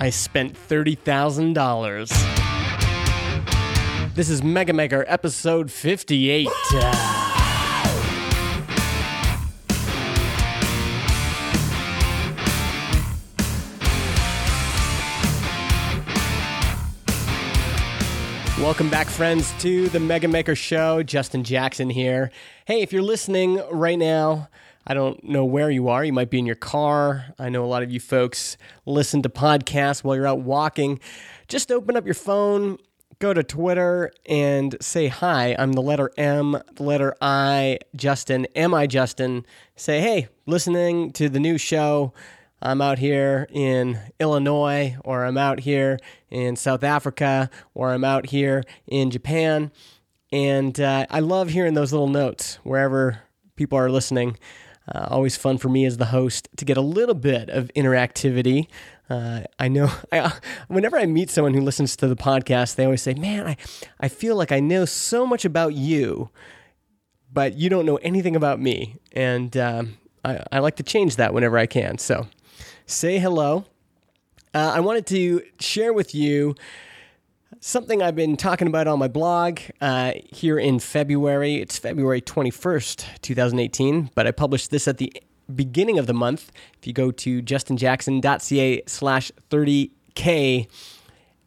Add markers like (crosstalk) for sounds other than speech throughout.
I spent $30,000. This is Mega Maker episode 58. Welcome back, friends, to the Mega Maker Show. Justin Jackson here. Hey, if you're listening right now, I don't know where you are. You might be in your car. I know a lot of you folks listen to podcasts while you're out walking. Just open up your phone, go to Twitter, and say hi. I'm the letter M, the letter I, Justin. Am I Justin? Say, hey, listening to the new show. I'm out here in Illinois, or I'm out here in South Africa, or I'm out here in Japan. And uh, I love hearing those little notes wherever people are listening. Uh, always fun for me as the host to get a little bit of interactivity. Uh, I know (laughs) I, whenever I meet someone who listens to the podcast, they always say, Man, I, I feel like I know so much about you, but you don't know anything about me. And um, I, I like to change that whenever I can. So, say hello. Uh, I wanted to share with you something I've been talking about on my blog uh, here in February. It's February 21st, 2018, but I published this at the beginning of the month. If you go to justinjackson.ca slash 30K,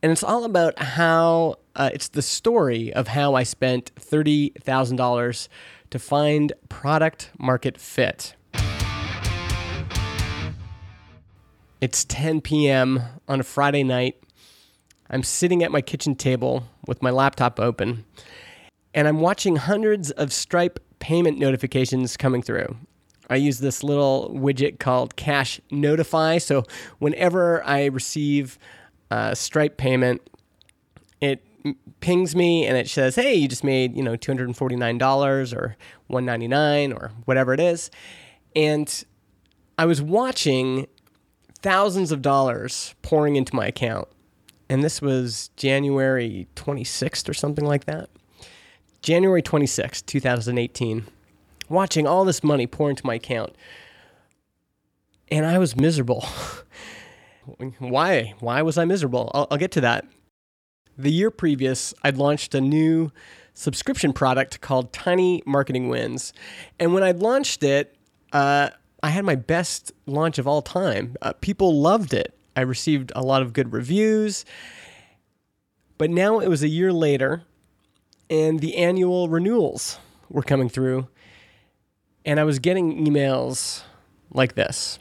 and it's all about how uh, it's the story of how I spent $30,000 to find product market fit. It's 10 p.m. on a Friday night. I'm sitting at my kitchen table with my laptop open, and I'm watching hundreds of Stripe payment notifications coming through. I use this little widget called Cash Notify. So whenever I receive a Stripe payment, it pings me and it says, "Hey, you just made you know two hundred and forty nine dollars or one ninety nine or whatever it is," and I was watching thousands of dollars pouring into my account. And this was January 26th or something like that. January 26th, 2018. Watching all this money pour into my account. And I was miserable. (laughs) Why? Why was I miserable? I'll, I'll get to that. The year previous, I'd launched a new subscription product called Tiny Marketing Wins. And when I launched it, uh, I had my best launch of all time. Uh, people loved it. I received a lot of good reviews. But now it was a year later, and the annual renewals were coming through, and I was getting emails like this.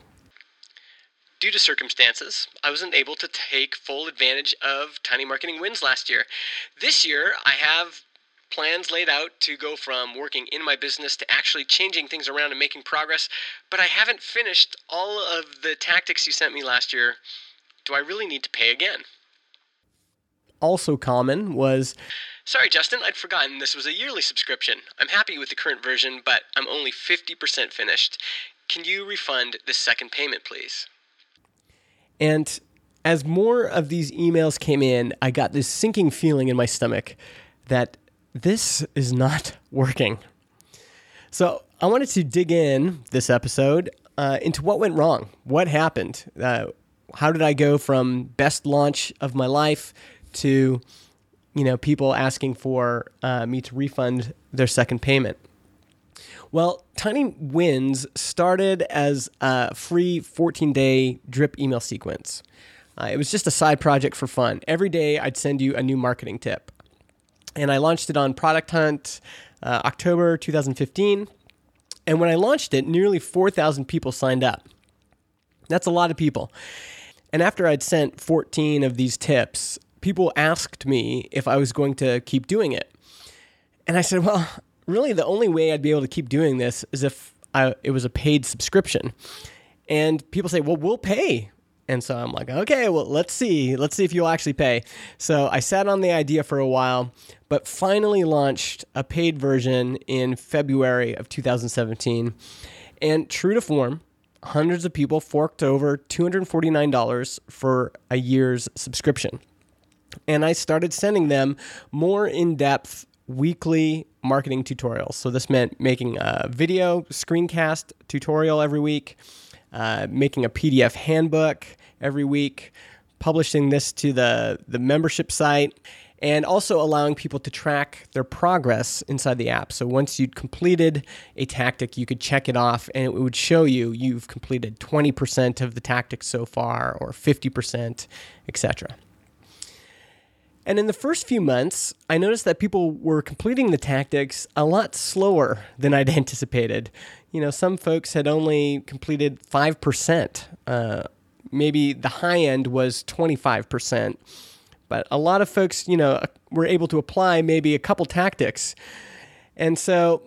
Due to circumstances, I wasn't able to take full advantage of Tiny Marketing Wins last year. This year, I have plans laid out to go from working in my business to actually changing things around and making progress, but I haven't finished all of the tactics you sent me last year. Do I really need to pay again? Also common was Sorry, Justin, I'd forgotten this was a yearly subscription. I'm happy with the current version, but I'm only 50% finished. Can you refund the second payment, please? And as more of these emails came in, I got this sinking feeling in my stomach that this is not (laughs) working. So I wanted to dig in this episode uh, into what went wrong, what happened, uh, how did I go from best launch of my life to, you know, people asking for uh, me to refund their second payment. Well, Tiny Wins started as a free 14 day drip email sequence. Uh, it was just a side project for fun. Every day I'd send you a new marketing tip and I launched it on Product Hunt uh, October 2015. And when I launched it, nearly 4,000 people signed up. That's a lot of people. And after I'd sent 14 of these tips, people asked me if I was going to keep doing it. And I said, well, really, the only way I'd be able to keep doing this is if I, it was a paid subscription. And people say, well, we'll pay and so I'm like, okay, well, let's see. Let's see if you'll actually pay. So I sat on the idea for a while, but finally launched a paid version in February of 2017. And true to form, hundreds of people forked over $249 for a year's subscription. And I started sending them more in depth weekly marketing tutorials. So this meant making a video screencast tutorial every week, uh, making a PDF handbook, every week, publishing this to the, the membership site, and also allowing people to track their progress inside the app. So once you'd completed a tactic, you could check it off and it would show you you've completed 20% of the tactics so far or 50%, etc. And in the first few months, I noticed that people were completing the tactics a lot slower than I'd (laughs) anticipated. You know, some folks had only completed 5%. Uh, maybe the high end was 25%. But a lot of folks, you know, were able to apply maybe a couple tactics. And so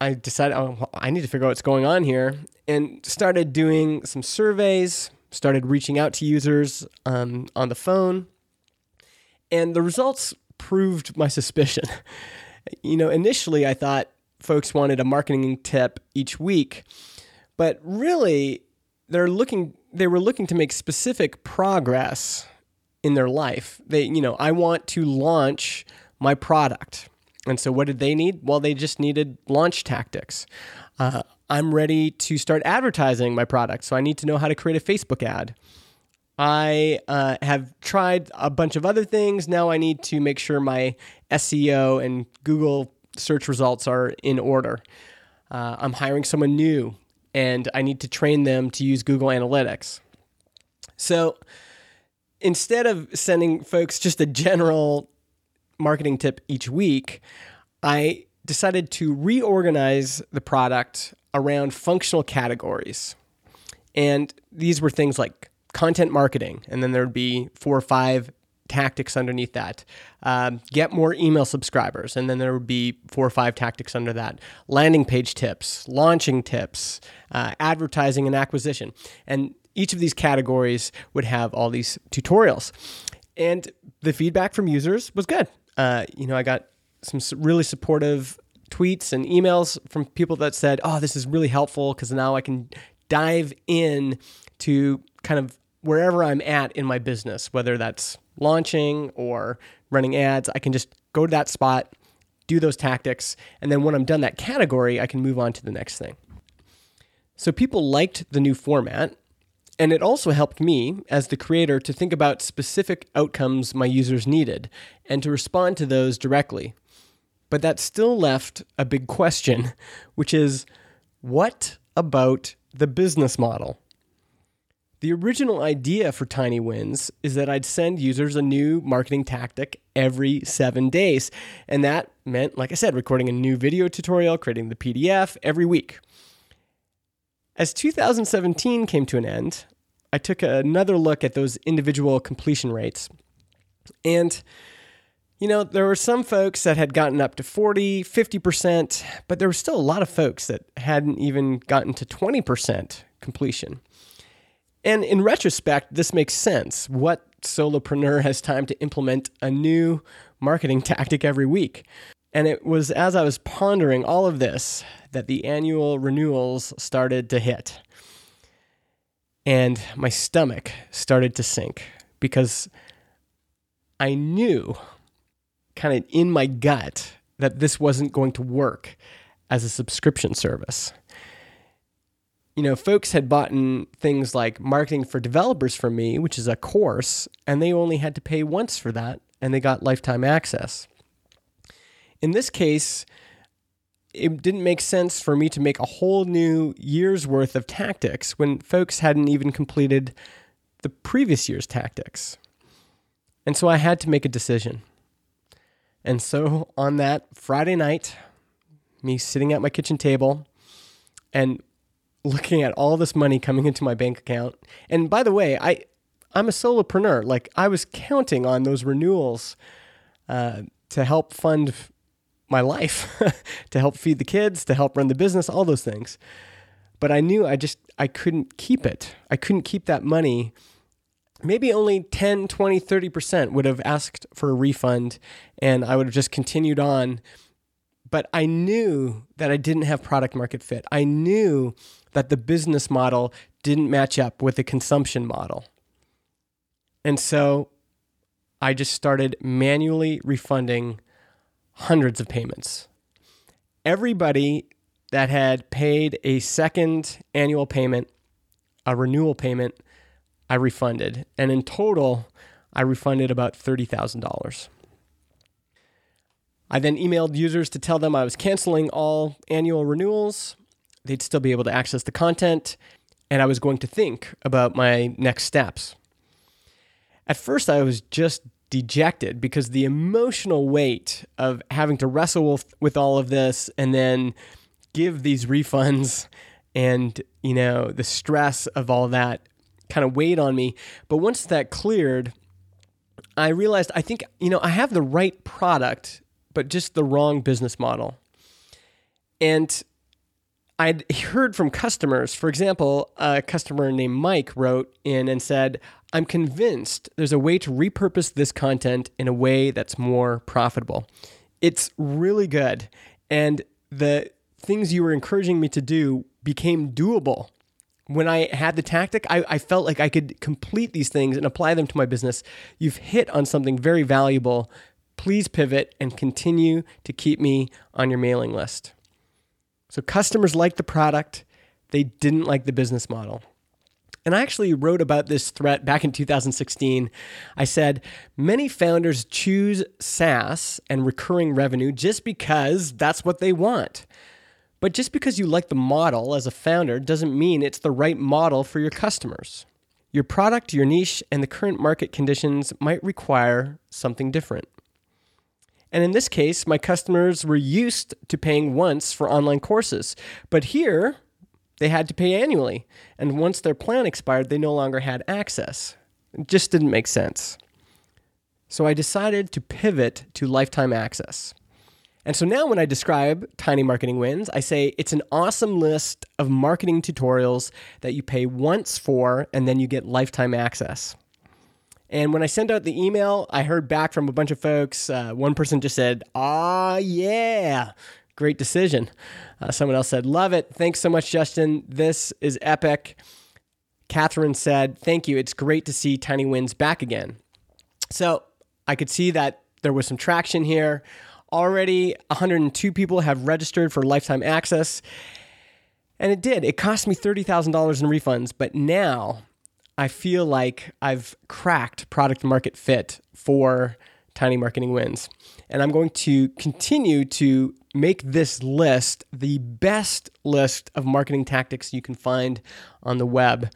I decided, oh, I need to figure out what's going on here and started doing some surveys, started reaching out to users um, on the phone. And the results proved my suspicion. (laughs) you know, initially I thought folks wanted a marketing tip each week, but really they're looking they were looking to make specific progress in their life. They, you know, I want to launch my product. And so what did they need? Well, they just needed launch tactics. Uh, I'm ready to start advertising my product, so I need to know how to create a Facebook ad. I uh, have tried a bunch of other things. Now I need to make sure my SEO and Google search results are in order. Uh, I'm hiring someone new and I need to train them to use Google Analytics. So instead of sending folks just a general marketing tip each week, I decided to reorganize the product around functional categories. And these were things like content marketing, and then there would be four or five tactics underneath that. Um, get more email subscribers, and then there would be four or five tactics under that. Landing page tips, launching tips, uh, advertising and acquisition. And each of these categories would have all these tutorials. And the feedback from users was good. Uh, you know, I got some really supportive tweets and emails from people that said, "Oh, this is really helpful because now I can dive in to kind of wherever I'm at in my business, whether that's launching or running ads, I can just go to that spot, do those tactics, and then when I'm done that category, I can move on to the next thing. So people liked the new format, and it also helped me as the creator to think about specific outcomes my users needed and to respond to those directly. But that still left a big question, (laughs) which is what about the business model? The original idea for Tiny Wins is that I'd send users a new marketing tactic every seven days. And that meant, like I said, recording a new video tutorial, creating the PDF every week. As 2017 came to an end, I took another look at those individual completion rates. And, you know, there were some folks that had gotten up to 40, 50%, but there were still a lot of folks that hadn't even gotten to 20% completion. And in retrospect, this makes sense. What solopreneur (laughs) has time to implement a new marketing (laughs) tactic every week? And it was as I was pondering all of this that the annual renewals started to hit. And my stomach started to sink because I knew kind of in my gut that this wasn't going to work as a subscription service you know, folks had bought things like marketing for developers from me, which is a course, and they only had to pay once for that and they got lifetime access. In this case, it didn't make sense for me to make a whole new year's worth of tactics when folks hadn't even completed the previous year's tactics. And so I had to make a decision. And so on that Friday night, me sitting at my kitchen table and looking at all this money coming into my bank account. And by the way, I I'm a solopreneur. Like I was counting on those renewals uh, to help fund my life, (laughs) to help feed the kids, to help run the business, all those things. But I knew I just I couldn't keep it. I couldn't keep that money. Maybe only 10, 20, 30% would have asked for a refund and I would have just continued on but I knew that I didn't have product market fit. I knew that the business model didn't match up with the consumption model. And so I just started manually refunding hundreds of payments. Everybody that had paid a second annual payment, a renewal payment, I refunded. And in total, I refunded about $30,000. I then emailed users to tell them I was canceling all annual renewals. They'd still be able to access the content, and I was going to think about my next steps. At first, I was just dejected because the emotional weight of having to wrestle with, with all of this and then give these refunds and, you know, the stress of all that kind of weighed on me. But once that cleared, I realized I think, you know, I have the right product, but just the wrong business model. And I'd heard from customers, for example, a customer named Mike wrote in and said, I'm convinced there's a way to repurpose this content in a way that's more profitable. It's really good. And the things you were encouraging me to do became doable. When I had the tactic, I, I, felt like I could complete these things and apply them to my business. You've hit on something very valuable. Please pivot and continue to keep me on your mailing list. So, customers liked the product, they didn't like the business model. And I actually wrote about this threat back in 2016. I said, many founders choose SaaS and recurring revenue just because that's what they want. But just because you like the model as a founder doesn't mean it's the right model for your customers. Your product, your niche, and the current market conditions might require something different. And in this case, my customers were used to paying once for online courses. But here, they had to pay annually. And once their plan expired, they no longer had access. It just didn't make sense. So I decided to pivot to lifetime access. And so now when I describe Tiny Marketing Wins, I say it's an awesome list of marketing tutorials that you pay once for and then you get lifetime access. And when I sent out the email, I heard back from a bunch of folks. Uh, one person just said, Ah, yeah, great decision. Uh, someone else said, Love it. Thanks so much, Justin. This is epic. Catherine said, Thank you. It's great to see Tiny Wins back again. So I could see that there was some traction here. Already 102 people have registered for lifetime access. And it did. It cost me $30,000 in refunds, but now I feel like I've cracked product market fit for Tiny Marketing Wins. And I'm going to continue to make this list the best list of marketing tactics you can find on the web.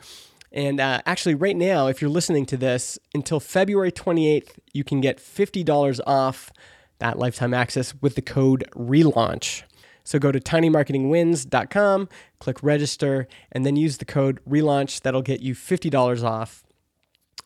And uh, actually, right now, if you're listening to this, until February 28th, you can get $50 off that lifetime access with the code RELAUNCH. So go to tinymarketingwins.com, click register, and then use the code RELAUNCH. That'll get you $50 off.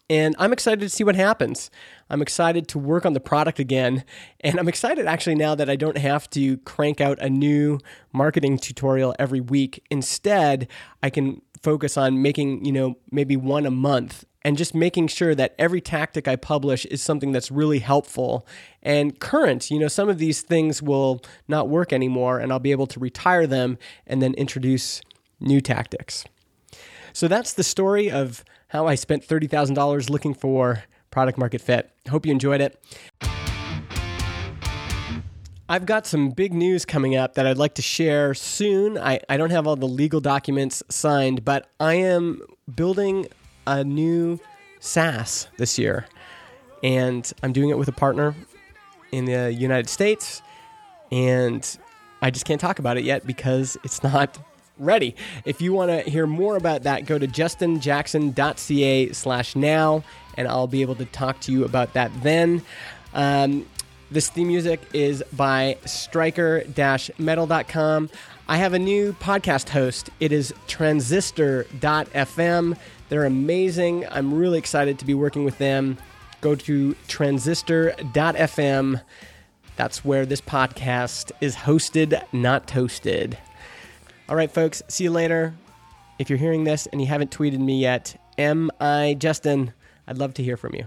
And I'm excited to see what happens. I'm excited to work on the product again. And I'm excited actually now that I don't have to crank out a new marketing tutorial every week. Instead, I can focus on making, you know, maybe one a month and just making sure that every tactic I publish is something that's really helpful and current. You know, some of these things will not work anymore and I'll be able to retire them and then introduce new tactics. So that's the story of how I spent $30,000 looking for product market fit. Hope you enjoyed it. I've got some big news coming up that I'd like to share soon. I, I don't have all the legal documents signed, but I am building a new SaaS this year. And I'm doing it with a partner in the United States. And I just can't talk about it yet because it's not (laughs) ready. If you want to hear more about that, go to justinjackson.ca slash now, and I'll be able to talk to you about that then. Um, this theme music is by striker-metal.com. I have a new podcast host. It is transistor.fm. They're amazing. I'm really excited to be working with them. Go to transistor.fm. That's where this podcast is hosted, not toasted. All right, folks, see you later. If you're hearing this and you haven't tweeted me yet, am I Justin? I'd love to hear from you.